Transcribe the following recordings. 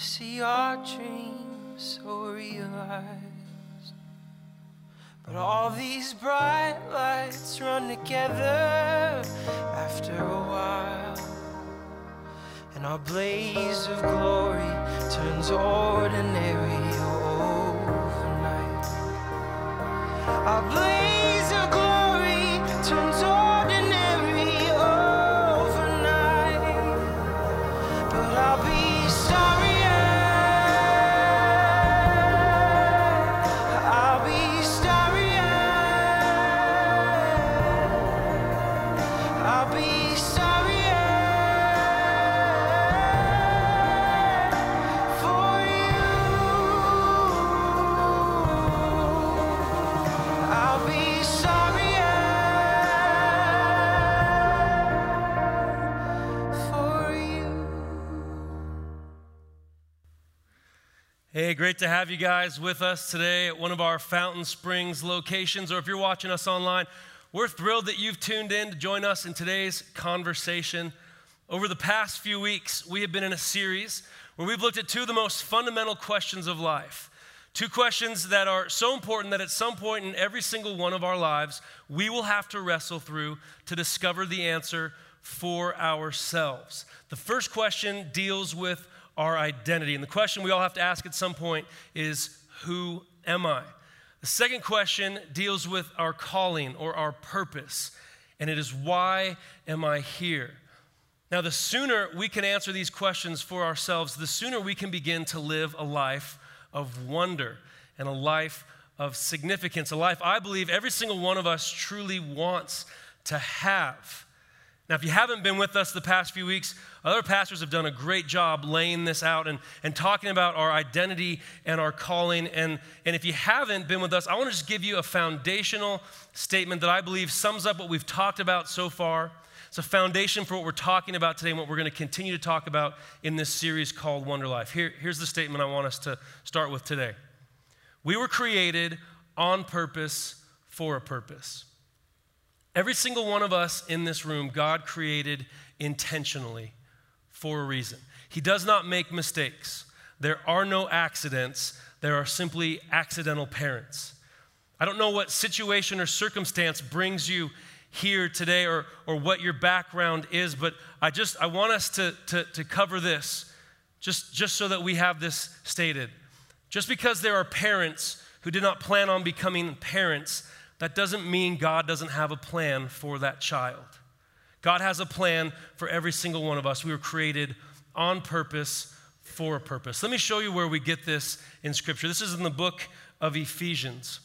see our dreams so realized. But all these bright lights run together after a while. And our blaze of glory turns ordinary overnight. Our blaze Hey, great to have you guys with us today at one of our Fountain Springs locations, or if you're watching us online, we're thrilled that you've tuned in to join us in today's conversation. Over the past few weeks, we have been in a series where we've looked at two of the most fundamental questions of life. Two questions that are so important that at some point in every single one of our lives, we will have to wrestle through to discover the answer for ourselves. The first question deals with our identity. And the question we all have to ask at some point is Who am I? The second question deals with our calling or our purpose, and it is Why am I here? Now, the sooner we can answer these questions for ourselves, the sooner we can begin to live a life of wonder and a life of significance, a life I believe every single one of us truly wants to have. Now, if you haven't been with us the past few weeks, other pastors have done a great job laying this out and, and talking about our identity and our calling. And, and if you haven't been with us, I want to just give you a foundational statement that I believe sums up what we've talked about so far. It's a foundation for what we're talking about today and what we're going to continue to talk about in this series called Wonder Life. Here, here's the statement I want us to start with today We were created on purpose for a purpose. Every single one of us in this room, God created intentionally for a reason. He does not make mistakes. There are no accidents, there are simply accidental parents. I don't know what situation or circumstance brings you here today or, or what your background is, but I just I want us to, to, to cover this just, just so that we have this stated. Just because there are parents who did not plan on becoming parents, that doesn't mean God doesn't have a plan for that child. God has a plan for every single one of us. We were created on purpose for a purpose. Let me show you where we get this in Scripture. This is in the book of Ephesians.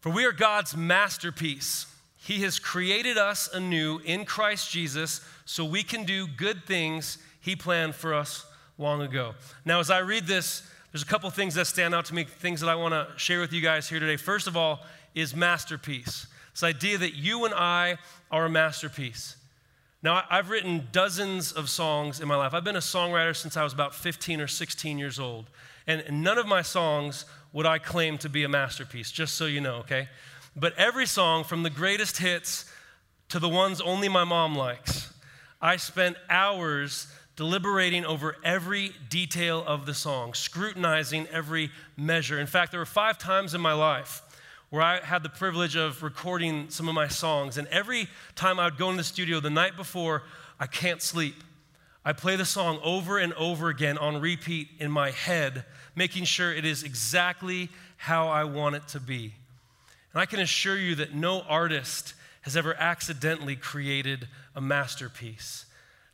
For we are God's masterpiece. He has created us anew in Christ Jesus so we can do good things He planned for us long ago. Now, as I read this, there's a couple things that stand out to me, things that I want to share with you guys here today. First of all, is masterpiece. This idea that you and I are a masterpiece. Now, I've written dozens of songs in my life. I've been a songwriter since I was about 15 or 16 years old. And none of my songs would I claim to be a masterpiece, just so you know, okay? But every song, from the greatest hits to the ones only my mom likes, I spent hours deliberating over every detail of the song, scrutinizing every measure. In fact, there were five times in my life where I had the privilege of recording some of my songs. And every time I would go in the studio the night before, I can't sleep. I play the song over and over again on repeat in my head, making sure it is exactly how I want it to be. And I can assure you that no artist has ever accidentally created a masterpiece.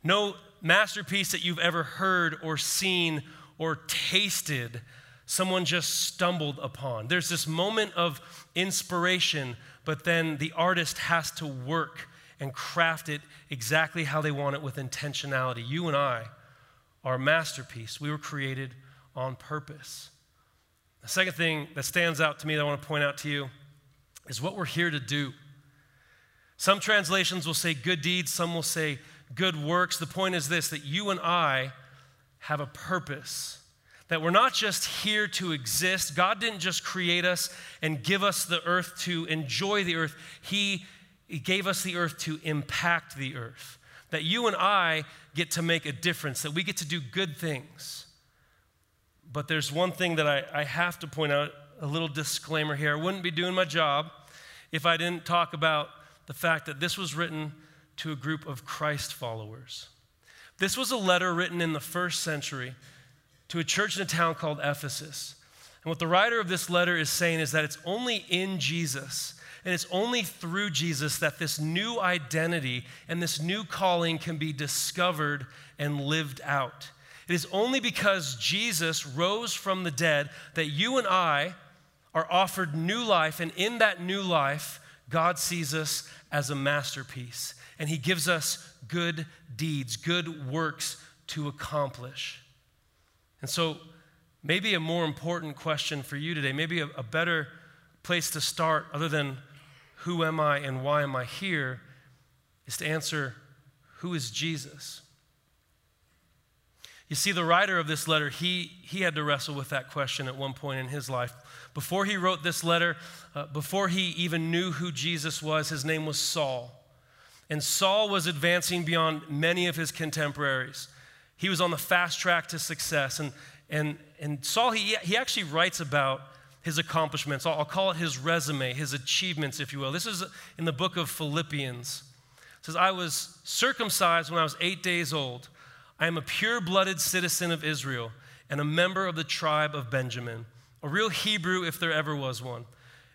No masterpiece that you've ever heard or seen or tasted, someone just stumbled upon. There's this moment of inspiration, but then the artist has to work and craft it exactly how they want it with intentionality. You and I are a masterpiece. We were created on purpose. The second thing that stands out to me that I want to point out to you is what we're here to do. Some translations will say good deeds, some will say good works. The point is this that you and I have a purpose. That we're not just here to exist. God didn't just create us and give us the earth to enjoy the earth, He, he gave us the earth to impact the earth. That you and I get to make a difference, that we get to do good things. but there's one thing that I, I have to point out a little disclaimer here. I wouldn't be doing my job if I didn't talk about the fact that this was written to a group of Christ followers. This was a letter written in the first century to a church in a town called Ephesus. And what the writer of this letter is saying is that it's only in Jesus and it's only through Jesus that this new identity and this new calling can be discovered and lived out. It is only because Jesus rose from the dead that you and I are offered new life, and in that new life, God sees us as a masterpiece, and He gives us good deeds, good works to accomplish. And so, maybe a more important question for you today, maybe a, a better place to start, other than who am I and why am I here, is to answer who is Jesus? You see, the writer of this letter, he, he had to wrestle with that question at one point in his life. Before he wrote this letter, uh, before he even knew who Jesus was, his name was Saul. And Saul was advancing beyond many of his contemporaries. He was on the fast track to success. And, and, and Saul, he, he actually writes about his accomplishments. I'll, I'll call it his resume, his achievements, if you will. This is in the book of Philippians. It says, I was circumcised when I was eight days old. I am a pure blooded citizen of Israel and a member of the tribe of Benjamin, a real Hebrew if there ever was one.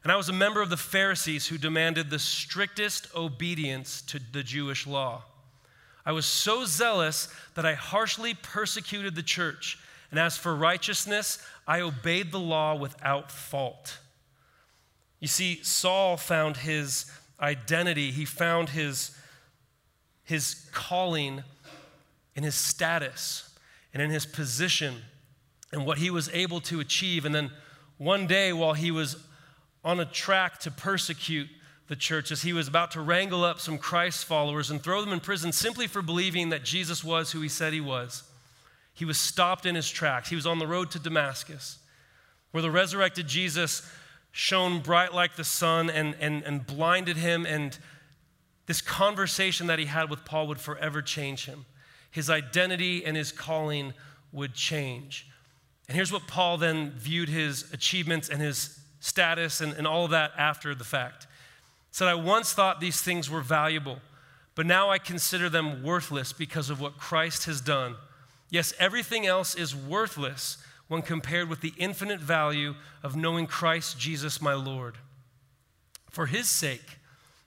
And I was a member of the Pharisees who demanded the strictest obedience to the Jewish law. I was so zealous that I harshly persecuted the church. And as for righteousness, I obeyed the law without fault. You see, Saul found his identity, he found his, his calling in his status and in his position and what he was able to achieve. And then one day, while he was on a track to persecute the church, as he was about to wrangle up some Christ followers and throw them in prison simply for believing that Jesus was who he said he was, he was stopped in his tracks. He was on the road to Damascus, where the resurrected Jesus shone bright like the sun and, and, and blinded him. And this conversation that he had with Paul would forever change him his identity and his calling would change. And here's what Paul then viewed his achievements and his status and, and all of that after the fact. Said, I once thought these things were valuable, but now I consider them worthless because of what Christ has done. Yes, everything else is worthless when compared with the infinite value of knowing Christ Jesus my Lord. For his sake,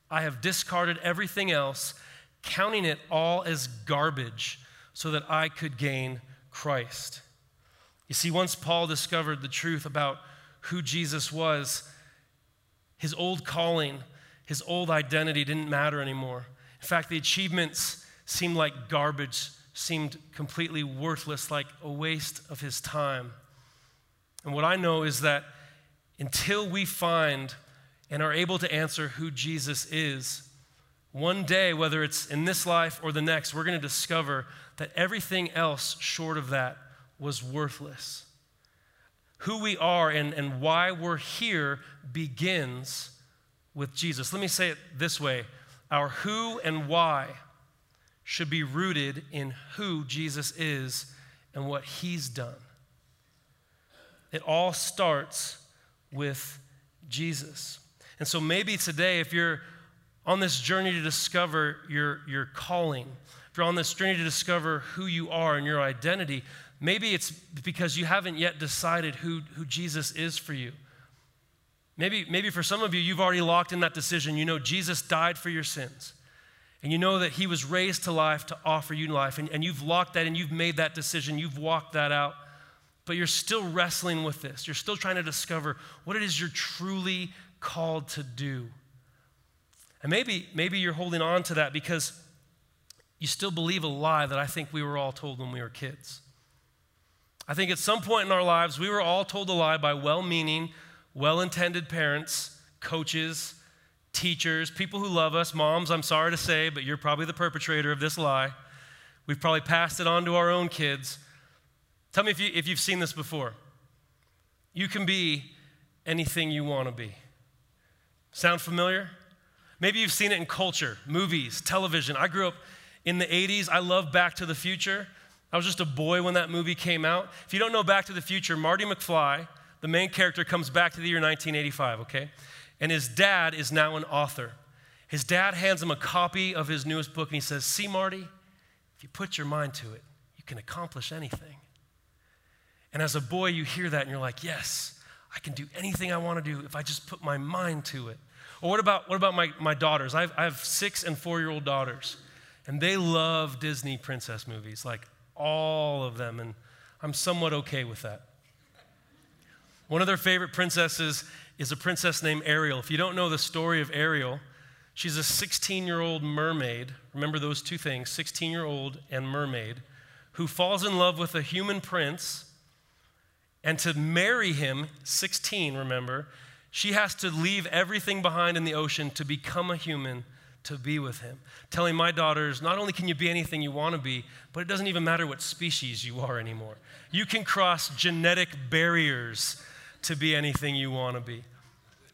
I have discarded everything else counting it all as garbage so that I could gain Christ. You see, once Paul discovered the truth about who Jesus was, his old calling, his old identity didn't matter anymore. In fact, the achievements seemed like garbage, seemed completely worthless, like a waste of his time. And what I know is that until we find and are able to answer who Jesus is, one day, whether it's in this life or the next, we're going to discover that everything else short of that was worthless. Who we are and, and why we're here begins with Jesus. Let me say it this way our who and why should be rooted in who Jesus is and what he's done. It all starts with Jesus. And so maybe today, if you're on this journey to discover your, your calling, if you're on this journey to discover who you are and your identity, maybe it's because you haven't yet decided who, who Jesus is for you. Maybe, maybe for some of you, you've already locked in that decision. You know Jesus died for your sins. And you know that he was raised to life to offer you life. And, and you've locked that and you've made that decision. You've walked that out. But you're still wrestling with this. You're still trying to discover what it is you're truly called to do. And maybe, maybe you're holding on to that because you still believe a lie that I think we were all told when we were kids. I think at some point in our lives, we were all told a lie by well meaning, well intended parents, coaches, teachers, people who love us. Moms, I'm sorry to say, but you're probably the perpetrator of this lie. We've probably passed it on to our own kids. Tell me if, you, if you've seen this before. You can be anything you want to be. Sound familiar? Maybe you've seen it in culture, movies, television. I grew up in the 80s. I love Back to the Future. I was just a boy when that movie came out. If you don't know Back to the Future, Marty McFly, the main character, comes back to the year 1985, okay? And his dad is now an author. His dad hands him a copy of his newest book and he says, See, Marty, if you put your mind to it, you can accomplish anything. And as a boy, you hear that and you're like, Yes, I can do anything I want to do if I just put my mind to it. Or what about, what about my, my daughters? I have, I have six and four year old daughters, and they love Disney princess movies, like all of them, and I'm somewhat okay with that. One of their favorite princesses is a princess named Ariel. If you don't know the story of Ariel, she's a 16 year old mermaid. Remember those two things 16 year old and mermaid, who falls in love with a human prince. And to marry him, 16, remember, she has to leave everything behind in the ocean to become a human to be with him. Telling my daughters, not only can you be anything you want to be, but it doesn't even matter what species you are anymore. You can cross genetic barriers to be anything you want to be.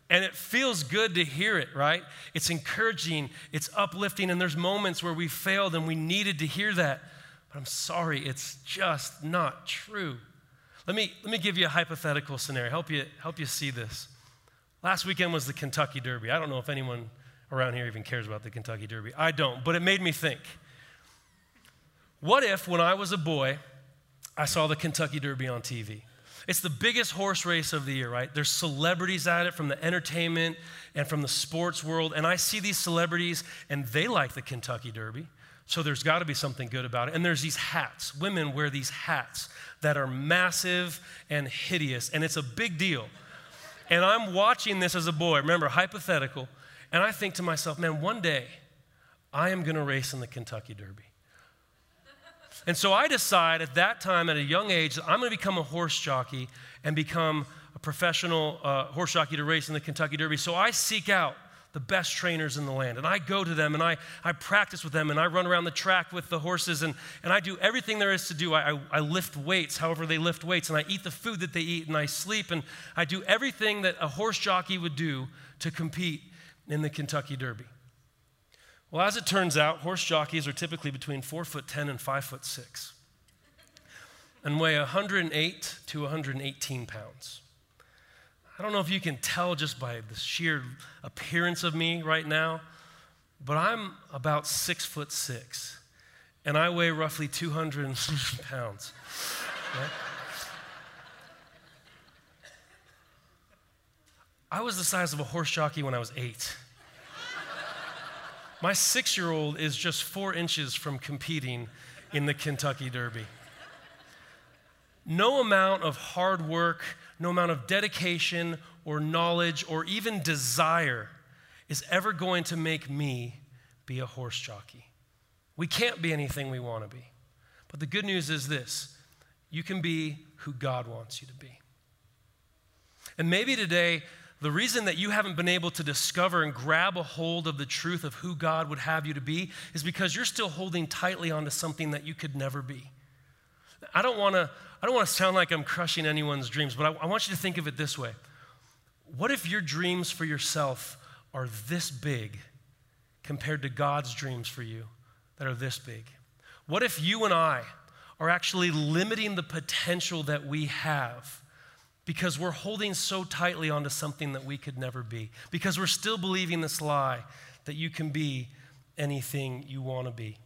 And it feels good to hear it, right? It's encouraging, it's uplifting, and there's moments where we failed and we needed to hear that. But I'm sorry, it's just not true. Let me, let me give you a hypothetical scenario, help you, help you see this. Last weekend was the Kentucky Derby. I don't know if anyone around here even cares about the Kentucky Derby. I don't, but it made me think. What if, when I was a boy, I saw the Kentucky Derby on TV? It's the biggest horse race of the year, right? There's celebrities at it from the entertainment and from the sports world. And I see these celebrities, and they like the Kentucky Derby. So there's got to be something good about it. And there's these hats. Women wear these hats that are massive and hideous, and it's a big deal. And I'm watching this as a boy, remember, hypothetical. And I think to myself, man, one day I am going to race in the Kentucky Derby. And so I decide at that time, at a young age, that I'm going to become a horse jockey and become a professional uh, horse jockey to race in the Kentucky Derby. So I seek out the best trainers in the land. And I go to them and I, I practice with them and I run around the track with the horses and, and I do everything there is to do. I, I, I lift weights, however, they lift weights, and I eat the food that they eat and I sleep and I do everything that a horse jockey would do to compete in the Kentucky Derby. Well, as it turns out, horse jockeys are typically between 4 foot 10 and 5 foot 6 and weigh 108 to 118 pounds. I don't know if you can tell just by the sheer appearance of me right now, but I'm about 6 foot 6 and I weigh roughly 200 pounds. Right? I was the size of a horse jockey when I was eight. My six year old is just four inches from competing in the Kentucky Derby. No amount of hard work, no amount of dedication or knowledge or even desire is ever going to make me be a horse jockey. We can't be anything we want to be. But the good news is this you can be who God wants you to be. And maybe today, the reason that you haven't been able to discover and grab a hold of the truth of who God would have you to be is because you're still holding tightly onto something that you could never be. I don't want to I don't want to sound like I'm crushing anyone's dreams, but I, I want you to think of it this way. What if your dreams for yourself are this big compared to God's dreams for you that are this big? What if you and I are actually limiting the potential that we have because we're holding so tightly onto something that we could never be, because we're still believing this lie that you can be anything you want to be.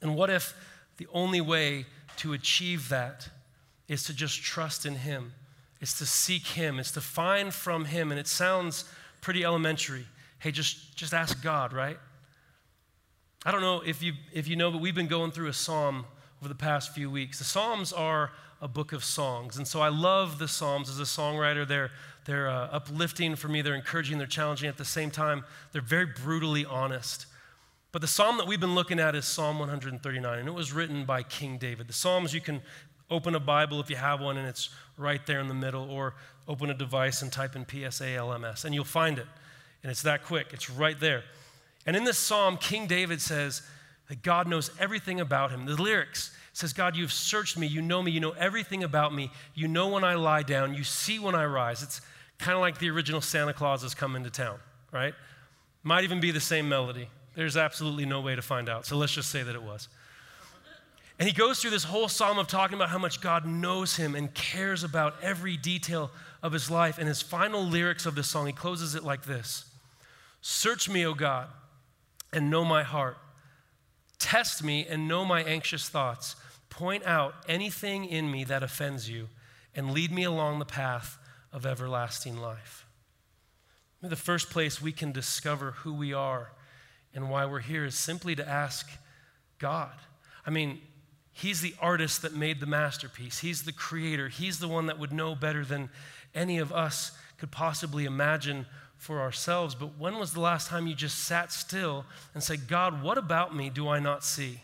And what if the only way to achieve that is to just trust in Him? is to seek Him, is to find from Him. And it sounds pretty elementary. Hey, just, just ask God, right? I don't know if you, if you know, but we've been going through a psalm over the past few weeks. The Psalms are a book of songs. And so I love the Psalms as a songwriter. They're, they're uh, uplifting for me, they're encouraging, they're challenging at the same time. They're very brutally honest. But the psalm that we've been looking at is Psalm 139, and it was written by King David. The Psalms, you can open a Bible if you have one, and it's right there in the middle, or open a device and type in PSALMS, and you'll find it. And it's that quick, it's right there. And in this psalm, King David says that God knows everything about him. The lyrics says, God, you've searched me. You know me. You know everything about me. You know when I lie down. You see when I rise. It's kind of like the original Santa Claus has come into town, right? Might even be the same melody. There's absolutely no way to find out. So let's just say that it was. And he goes through this whole psalm of talking about how much God knows him and cares about every detail of his life. And his final lyrics of this song, he closes it like this Search me, O God, and know my heart. Test me and know my anxious thoughts. Point out anything in me that offends you, and lead me along the path of everlasting life. The first place we can discover who we are and why we're here is simply to ask God. I mean, He's the artist that made the masterpiece. He's the creator. He's the one that would know better than any of us could possibly imagine for ourselves. But when was the last time you just sat still and said, God, what about me do I not see?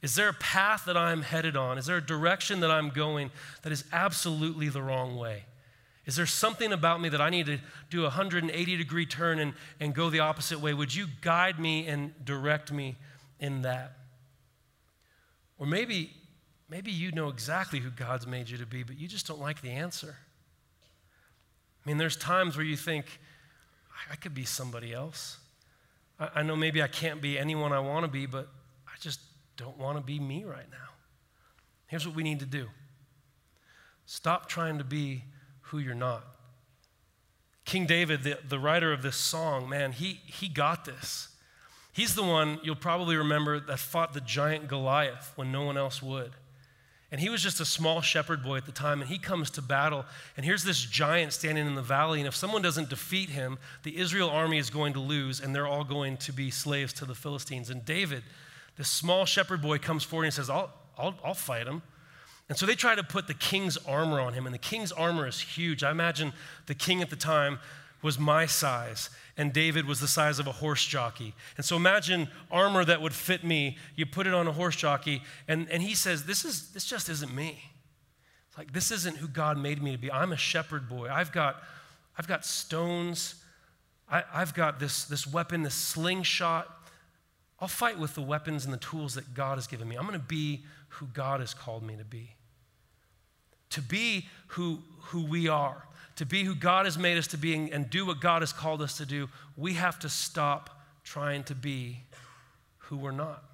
Is there a path that I'm headed on? Is there a direction that I'm going that is absolutely the wrong way? Is there something about me that I need to do a 180 degree turn and, and go the opposite way? Would you guide me and direct me in that? Or maybe, maybe you know exactly who God's made you to be, but you just don't like the answer. I mean, there's times where you think, I could be somebody else. I, I know maybe I can't be anyone I want to be, but I just don't want to be me right now. Here's what we need to do stop trying to be who you're not. King David, the, the writer of this song, man, he, he got this. He's the one you'll probably remember that fought the giant Goliath when no one else would. And he was just a small shepherd boy at the time, and he comes to battle. And here's this giant standing in the valley. And if someone doesn't defeat him, the Israel army is going to lose, and they're all going to be slaves to the Philistines. And David, this small shepherd boy, comes forward and says, I'll, I'll, I'll fight him. And so they try to put the king's armor on him, and the king's armor is huge. I imagine the king at the time was my size, and David was the size of a horse jockey. And so imagine armor that would fit me. You put it on a horse jockey, and, and he says, this, is, this just isn't me. It's like, this isn't who God made me to be. I'm a shepherd boy. I've got, I've got stones. I, I've got this, this weapon, this slingshot. I'll fight with the weapons and the tools that God has given me. I'm going to be who God has called me to be to be who, who we are, to be who God has made us to be, and, do what God has called us to do, we have to stop trying to be who we're not.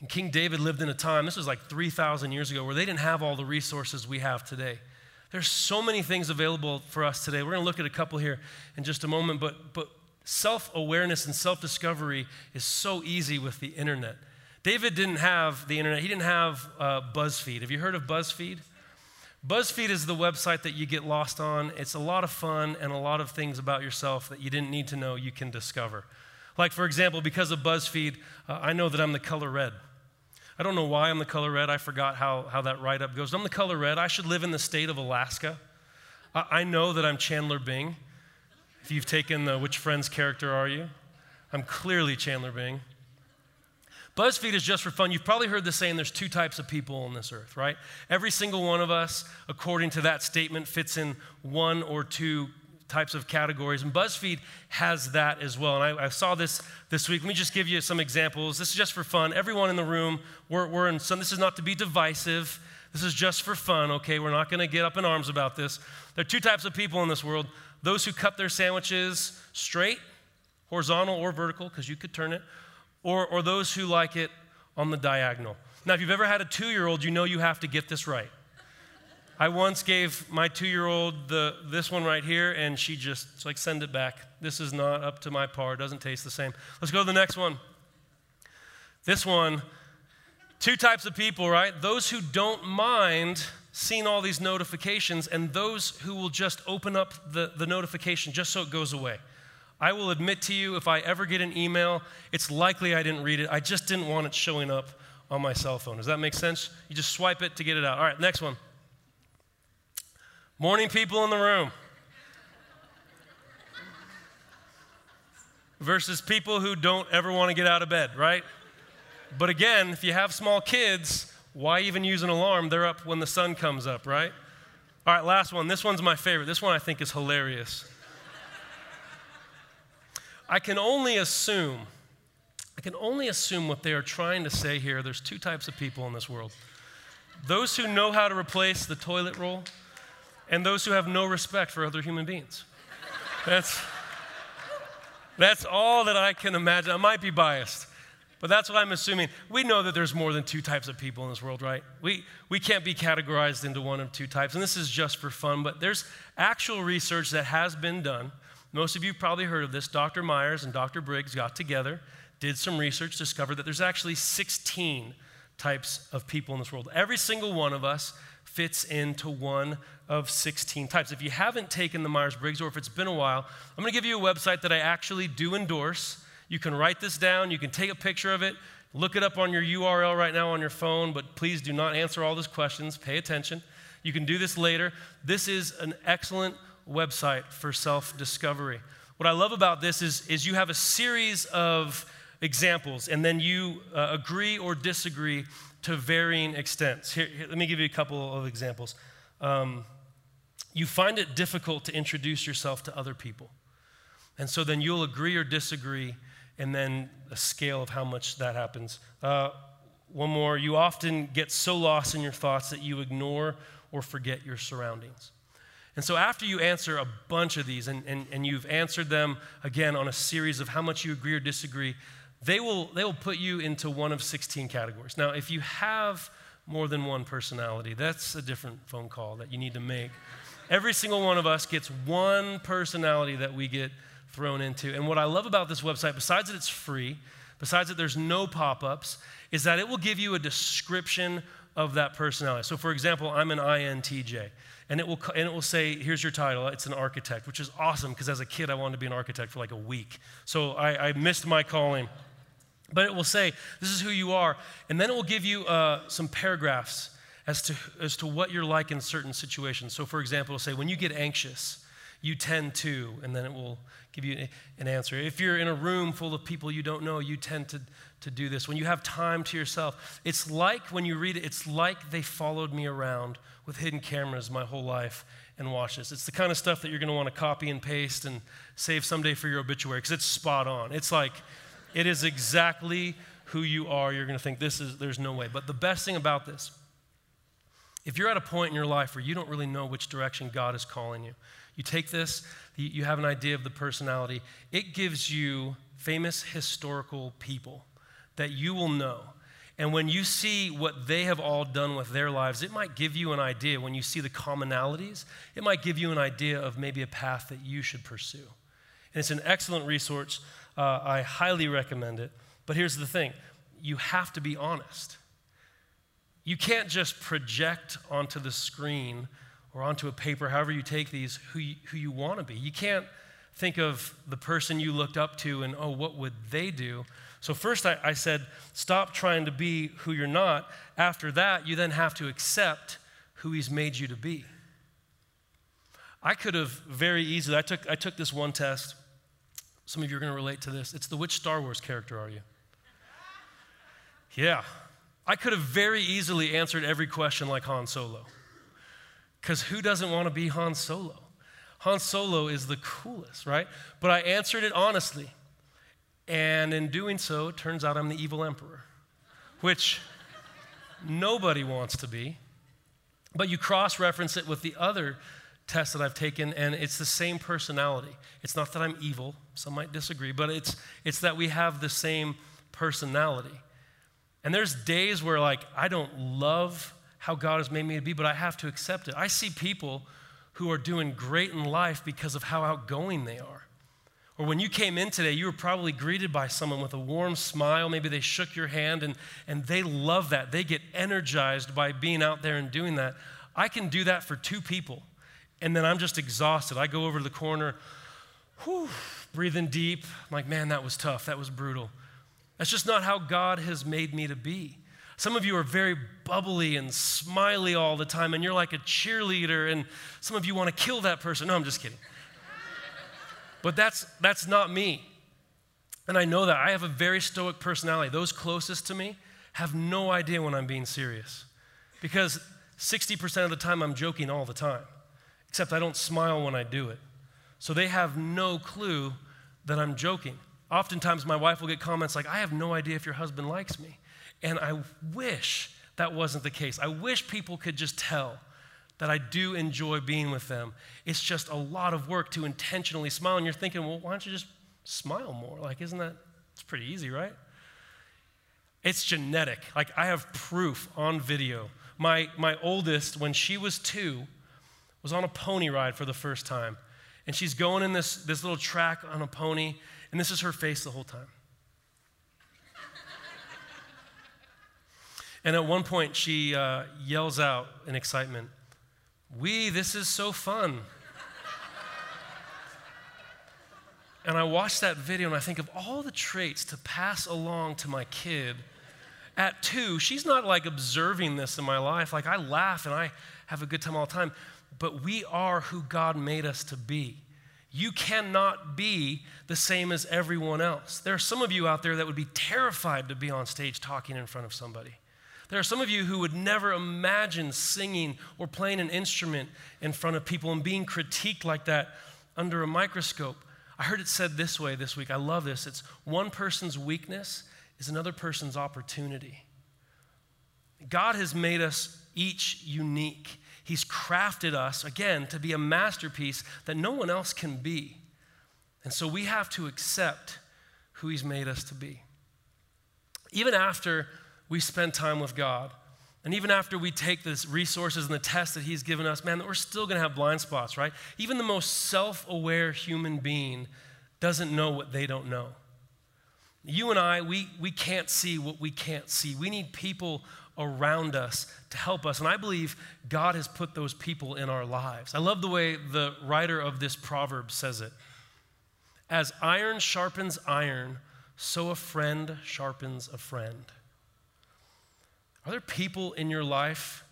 And King David lived in a time, this was like 3,000 years ago, where they didn't have all the resources we have today. There's so many things available for us today. We're going to look at a couple here in just a moment, but, but self awareness and self discovery is so easy with the internet. David didn't have the internet, he didn't have uh, BuzzFeed. Have you heard of BuzzFeed? BuzzFeed is the website that you get lost on. It's a lot of fun and a lot of things about yourself that you didn't need to know you can discover. Like, for example, because of BuzzFeed, uh, I know that I'm the color red. I don't know why I'm the color red. I forgot how, how that write up goes. I'm the color red. I should live in the state of Alaska. I, I know that I'm Chandler Bing. If you've taken the Which Friends character are you? I'm clearly Chandler Bing. BuzzFeed is just for fun. You've probably heard the saying there's two types of people on this earth, right? Every single one of us, according to that statement, fits in one or two types of categories. And BuzzFeed has that as well. And I, I, saw this this week. Let me just give you some examples. This is just for fun. Everyone in the room, we're, we're in some, this is not to be divisive. This is just for fun, okay? We're not going to get up in arms about this. There are two types of people in this world those who cut their sandwiches straight, horizontal or vertical, because you could turn it, or, or those who like it on the diagonal. Now, if you've ever had a two year old, you know you have to get this right. I once gave my two year old this one right here, and she just, like, send it back. This is not up to my par. It doesn't taste the same. Let's go to the next one. This one, two types of people, right? Those who don't mind seeing all these notifications, and those who will just open up the, the notification just so it goes away. I will admit to you, if I ever get an email, it's likely I didn't read it. I just didn't want it showing up on my cell phone. Does that make sense? You just swipe it to get it out. All right, next one. Morning people in the room. Versus people who don't ever want to get out of bed, right? But again, if you have small kids, why even use an alarm? They're up when the sun comes up, right? All right, last one. This one's my favorite. This one I think is hilarious. I can only assume, I can only assume what they are trying to say here. There's two types of people in this world those who know how to replace the toilet roll, and those who have no respect for other human beings. That's, that's all that I can imagine. I might be biased, But that's what I'm assuming. We know that there's more than two types of people in this world, right? We, we can't be categorized into one of two types. And this is just for fun, but there's actual research that has been done. Most of you probably heard of this. Dr. Myers and Dr. Briggs got together, did some research, discovered that there's actually 16 types of people in this world. Every single one of us fits into one of 16 types. If you haven't taken the Myers Briggs or if it's been a while, I'm going to give you a website that I actually do endorse. You can write this down, you can take a picture of it, look it up on your URL right now on your phone, but please do not answer all those questions. Pay attention. You can do this later. This is an excellent website for self discovery. What I love about this is, is you have a series of examples, and then you uh, agree or disagree to varying extents. Here, here, let me give you a couple of examples. Um, you find it difficult to introduce yourself to other people. And so then you'll agree or disagree, and then a scale of how much that happens. Uh, one more, you often get so lost in your thoughts that you ignore or forget your surroundings. And so, after you answer a bunch of these, and, and, and you've answered them again on a series of how much you agree or disagree, they will, they will put you into one of 16 categories. Now, if you have more than one personality, that's a different phone call that you need to make. Every single one of us gets one personality that we get thrown into. And what I love about this website, besides that it's free, besides that there's no pop ups, is that it will give you a description of that personality. So, for example, I'm an INTJ, and it will, and it will say, Here's your title. It's an architect, which is awesome because as a kid, I wanted to be an architect for like a week. So, I, I missed my calling. But it will say, This is who you are. And then it will give you uh, some paragraphs as to, as to what you're like in certain situations. So, for example, it'll say, When you get anxious, you tend to, and then it will give you an answer. If you're in a room full of people you don't know, you tend to, to do this. When you have time to yourself, it's like when you read it, it's like they followed me around with hidden cameras my whole life and watch this. It's the kind of stuff that you're going to want to copy and paste and save someday for your obituary because it's spot on. It's like, it is exactly who you are. You're going to think this is, there's no way. But the best thing about this, if you're at a point in your life where you don't really know which direction God is calling you, you take this, you have an idea of the personality, it gives you famous historical people that you will know. And when you see what they have all done with their lives, it might give you an idea. When you see the commonalities, it might give you an idea of maybe a path that you should pursue. And it's an excellent resource uh, I highly recommend it. But here's the thing you have to be honest. You can't just project onto the screen or onto a paper, however you take these, who you, who you want to be. You can't think of the person you looked up to and, oh, what would they do? So, first I, I said, stop trying to be who you're not. After that, you then have to accept who He's made you to be. I could have very easily, I took, I took this one test some of you are going to relate to this. It's the which Star Wars character are you? Yeah. I could have very easily answered every question like Han Solo. Because who doesn't want to be Han Solo? Han Solo is the coolest, right? But I answered it honestly. And in doing so, it turns out I'm the evil emperor, which nobody wants to be. But you cross reference it with the other tests that I've taken, and it's the same personality. It's not that I'm evil, some might disagree, but it's, it's that we have the same personality. And there's days where, like, I don't love how God has made me to be, but I have to accept it. I see people who are doing great in life because of how outgoing they are. Or when you came in today, you were probably greeted by someone with a warm smile. Maybe they shook your hand and, and they love that. They get energized by being out there and doing that. I can do that for two people and then I'm just exhausted. I go over to the corner, whew, breathing deep. I'm like, man, that was tough. That was brutal. That's just not how God has made me to be. Some of you are very bubbly and smiley all the time, and you're like a cheerleader, and some of you want to kill that person. No, I'm just kidding. but that's, that's not me. And I know that. I have a very stoic personality. Those closest to me have no idea when I'm being serious because 60% of the time I'm joking all the time except I don't smile when I do it. So they have no clue that I'm joking. Oftentimes, my wife will get comments like, I have no idea if your husband likes me. And I wish that wasn't the case. I wish people could just tell that I do enjoy being with them. It's just a lot of work to intentionally smile. And you're thinking, well, why don't you just smile more? Like, isn't that, it's pretty easy, right? It's genetic. Like I have proof on video. My, my oldest, when she was two, was on a pony ride for the first time. And she's going in this, this little track on a pony, and this is her face the whole time. And at one point, she uh, yells out in excitement, We, this is so fun. and I watch that video and I think of all the traits to pass along to my kid. At two, she's not like observing this in my life. Like I laugh and I have a good time all the time, but we are who God made us to be. You cannot be the same as everyone else. There are some of you out there that would be terrified to be on stage talking in front of somebody. There are some of you who would never imagine singing or playing an instrument in front of people and being critiqued like that under a microscope. I heard it said this way this week. I love this. It's one person's weakness is another person's opportunity. God has made us each unique. He's crafted us, again, to be a masterpiece that no one else can be. And so we have to accept who He's made us to be. Even after we spend time with God, and even after we take the resources and the tests that He's given us, man, we're still going to have blind spots, right? Even the most self aware human being doesn't know what they don't know. You and I, we, we can't see what we can't see. We need people around us to help us. And I believe God has put those people in our lives. I love the way the writer of this proverb says it As iron sharpens iron, so a friend sharpens a friend. Are there people in your life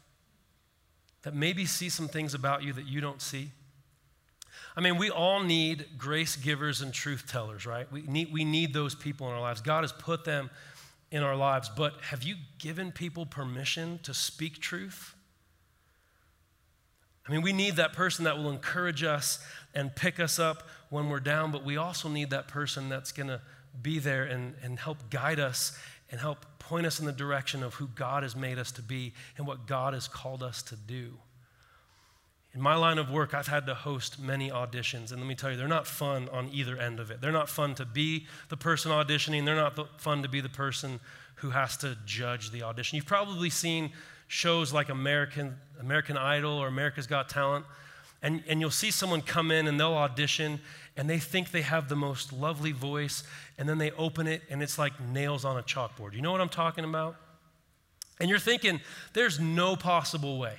that maybe see some things about you that you don't see? I mean, we all need grace givers and truth tellers, right? We need, we need those people in our lives. God has put them in our lives, but have you given people permission to speak truth? I mean, we need that person that will encourage us and pick us up when we're down, but we also need that person that's going to be there and, and help guide us and help point us in the direction of who God has made us to be and what God has called us to do. In my line of work, I've had to host many auditions, and let me tell you, they're not fun on either end of it. They're not fun to be the person auditioning, they're not fun to be the person who has to judge the audition. You've probably seen shows like American, American Idol or America's Got Talent, and, and you'll see someone come in and they'll audition, and they think they have the most lovely voice, and then they open it, and it's like nails on a chalkboard. You know what I'm talking about? And you're thinking, there's no possible way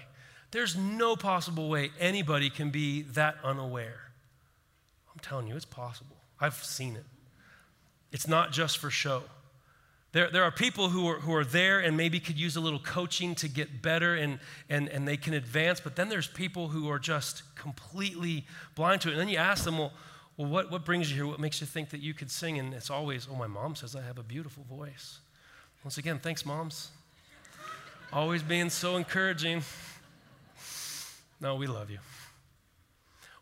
there's no possible way anybody can be that unaware. I'm telling you, it's possible. I've seen it. It's not just for show. There, there are people who are, who are there and maybe could use a little coaching to get better and, and, and they can advance, but then there's people who are just completely blind to it. And then you ask them, well, well what, what brings you here? What makes you think that you could sing? And it's always, oh, my mom says I have a beautiful voice. Once again, thanks, moms. Always being so encouraging. No, we love you.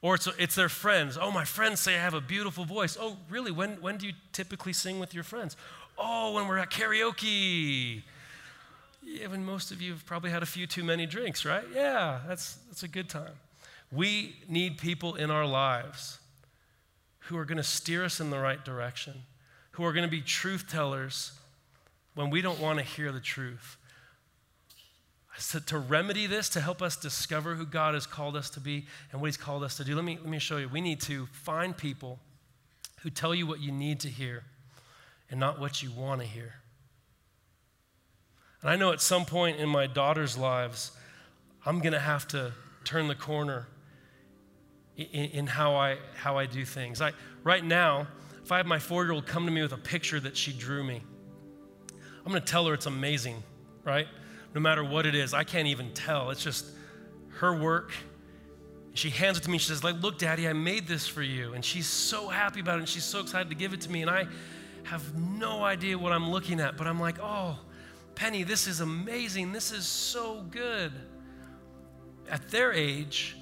Or it's, it's their friends. Oh, my friends say I have a beautiful voice. Oh, really? When, when do you typically sing with your friends? Oh, when we're at karaoke. Yeah, when most of you have probably had a few too many drinks, right? Yeah, that's, that's a good time. We need people in our lives who are going to steer us in the right direction, who are going to be truth tellers when we don't want to hear the truth, to, to remedy this, to help us discover who God has called us to be and what He's called us to do, let me, let me show you. We need to find people who tell you what you need to hear and not what you want to hear. And I know at some point in my daughter's lives, I'm going to have to turn the corner in, in, how, I, how I do things. I, right now, if I have my four year old come to me with a picture that she drew me, I'm going to tell her it's amazing, right? no matter what it is. I can't even tell. It's just her work. She hands it to me. She says, like, look, Daddy, I made this for you. And she's so happy about it. And she's so excited to give it to me. And I have no idea what I'm looking at. But I'm like, oh, Penny, this is amazing. This is so good. At their age,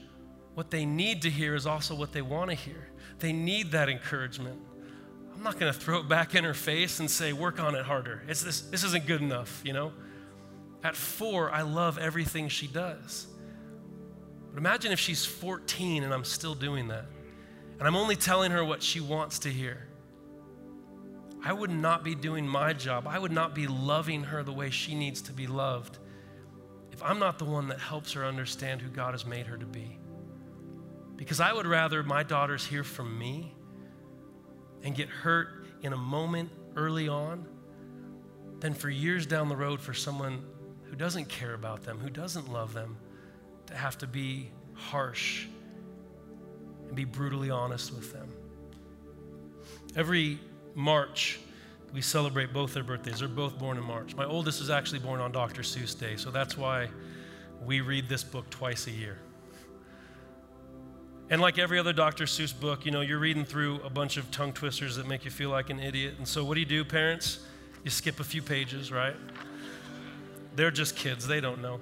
what they need to hear is also what they want to hear. They need that encouragement. I'm not going to throw it back in her face and say, work on it harder. It's this, this isn't good enough, you know? At four, I love everything she does. But imagine if she's 14 and I'm still doing that. And I'm only telling her what she wants to hear. I would not be doing my job. I would not be loving her the way she needs to be loved if I'm not the one that helps her understand who God has made her to be. Because I would rather my daughters hear from me and get hurt in a moment early on than for years down the road for someone who doesn't care about them, who doesn't love them, to have to be harsh and be brutally honest with them. Every March, we celebrate both their birthdays. They're both born in March. My oldest is actually born on Dr. Seuss Day, so that's why we read this book twice a year. And like every other Dr. Seuss book, you know, you're reading through a bunch of tongue twisters that make you feel like an idiot. And so, what do you do, parents? You skip a few pages, right? They're just kids, they don't know.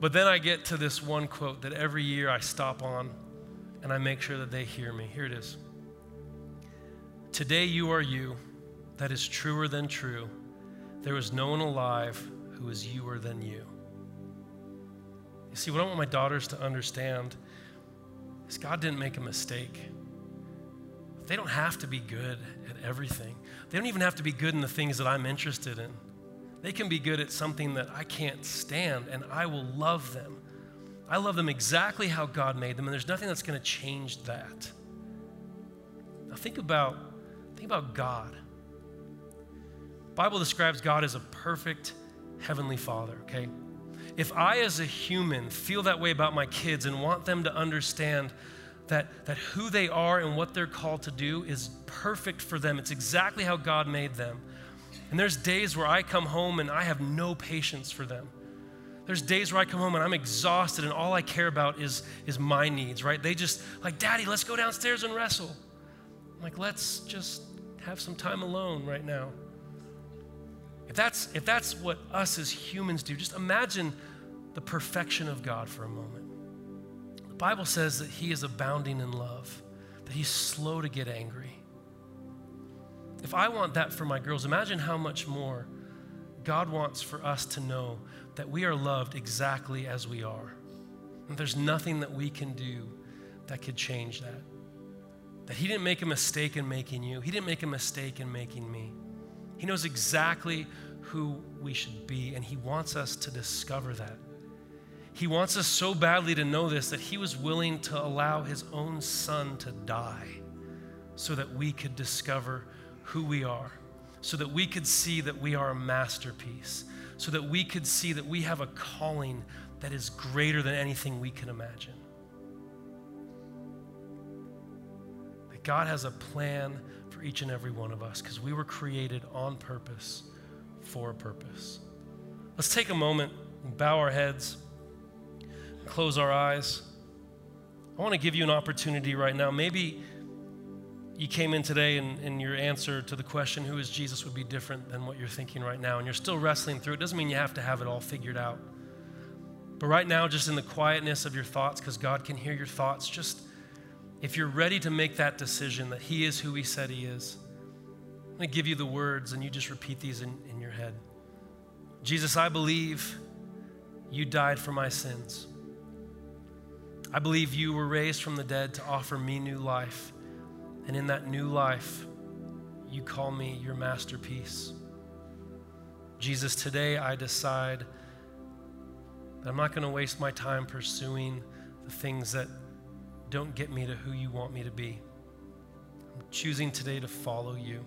But then I get to this one quote that every year I stop on and I make sure that they hear me. Here it is. Today you are you, that is truer than true. There is no one alive who is youer than you. You see, what I want my daughters to understand is God didn't make a mistake. They don't have to be good at everything. They don't even have to be good in the things that I'm interested in. They can be good at something that I can't stand, and I will love them. I love them exactly how God made them, and there's nothing that's going to change that. Now think about think about God. The Bible describes God as a perfect heavenly Father, okay? If I as a human feel that way about my kids and want them to understand that, that who they are and what they're called to do is perfect for them, it's exactly how God made them. And there's days where I come home and I have no patience for them. There's days where I come home and I'm exhausted and all I care about is, is my needs, right? They just, like, Daddy, let's go downstairs and wrestle. I'm like, let's just have some time alone right now. If that's, if that's what us as humans do, just imagine the perfection of God for a moment. The Bible says that He is abounding in love, that He's slow to get angry. If I want that for my girls, imagine how much more God wants for us to know that we are loved exactly as we are. And there's nothing that we can do that could change that. That He didn't make a mistake in making you, He didn't make a mistake in making me. He knows exactly who we should be, and He wants us to discover that. He wants us so badly to know this that He was willing to allow His own Son to die so that we could discover who we are, so that we could see that we are a masterpiece, so that we could see that we have a calling that is greater than anything we can imagine. God has a plan for each and every one of us because we were created on purpose for a purpose. Let's take a moment and bow our heads, close our eyes. I want to give you an opportunity right now. Maybe you came in today and, and, your answer to the question, who is Jesus, would be different than what you're thinking right now. And you're still wrestling through it. Doesn't mean you have to have it all figured out. But right now, just in the quietness of your thoughts, because God can hear your thoughts, just if you're ready to make that decision that He is who He said He is, I'm going to give you the words and you just repeat these in, in your head. Jesus, I believe you died for my sins. I believe you were raised from the dead to offer me new life. And in that new life, you call me your masterpiece. Jesus, today I decide that I'm not going to waste my time pursuing the things that don't get me to who you want me to be. I'm choosing today to follow you.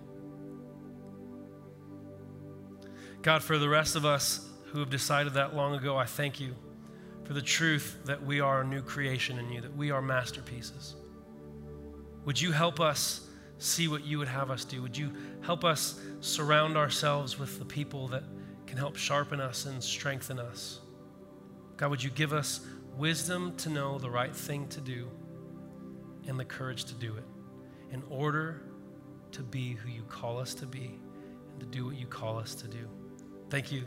God, for the rest of us who have decided that long ago, I thank you for the truth that we are a new creation in you, that we are masterpieces. Would you help us see what you would have us do? Would you help us surround ourselves with the people that can help sharpen us and strengthen us? God, would you give us wisdom to know the right thing to do and the courage to do it in order to be who you call us to be and to do what you call us to do? Thank you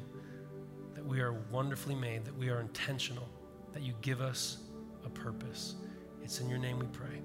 that we are wonderfully made, that we are intentional, that you give us a purpose. It's in your name we pray.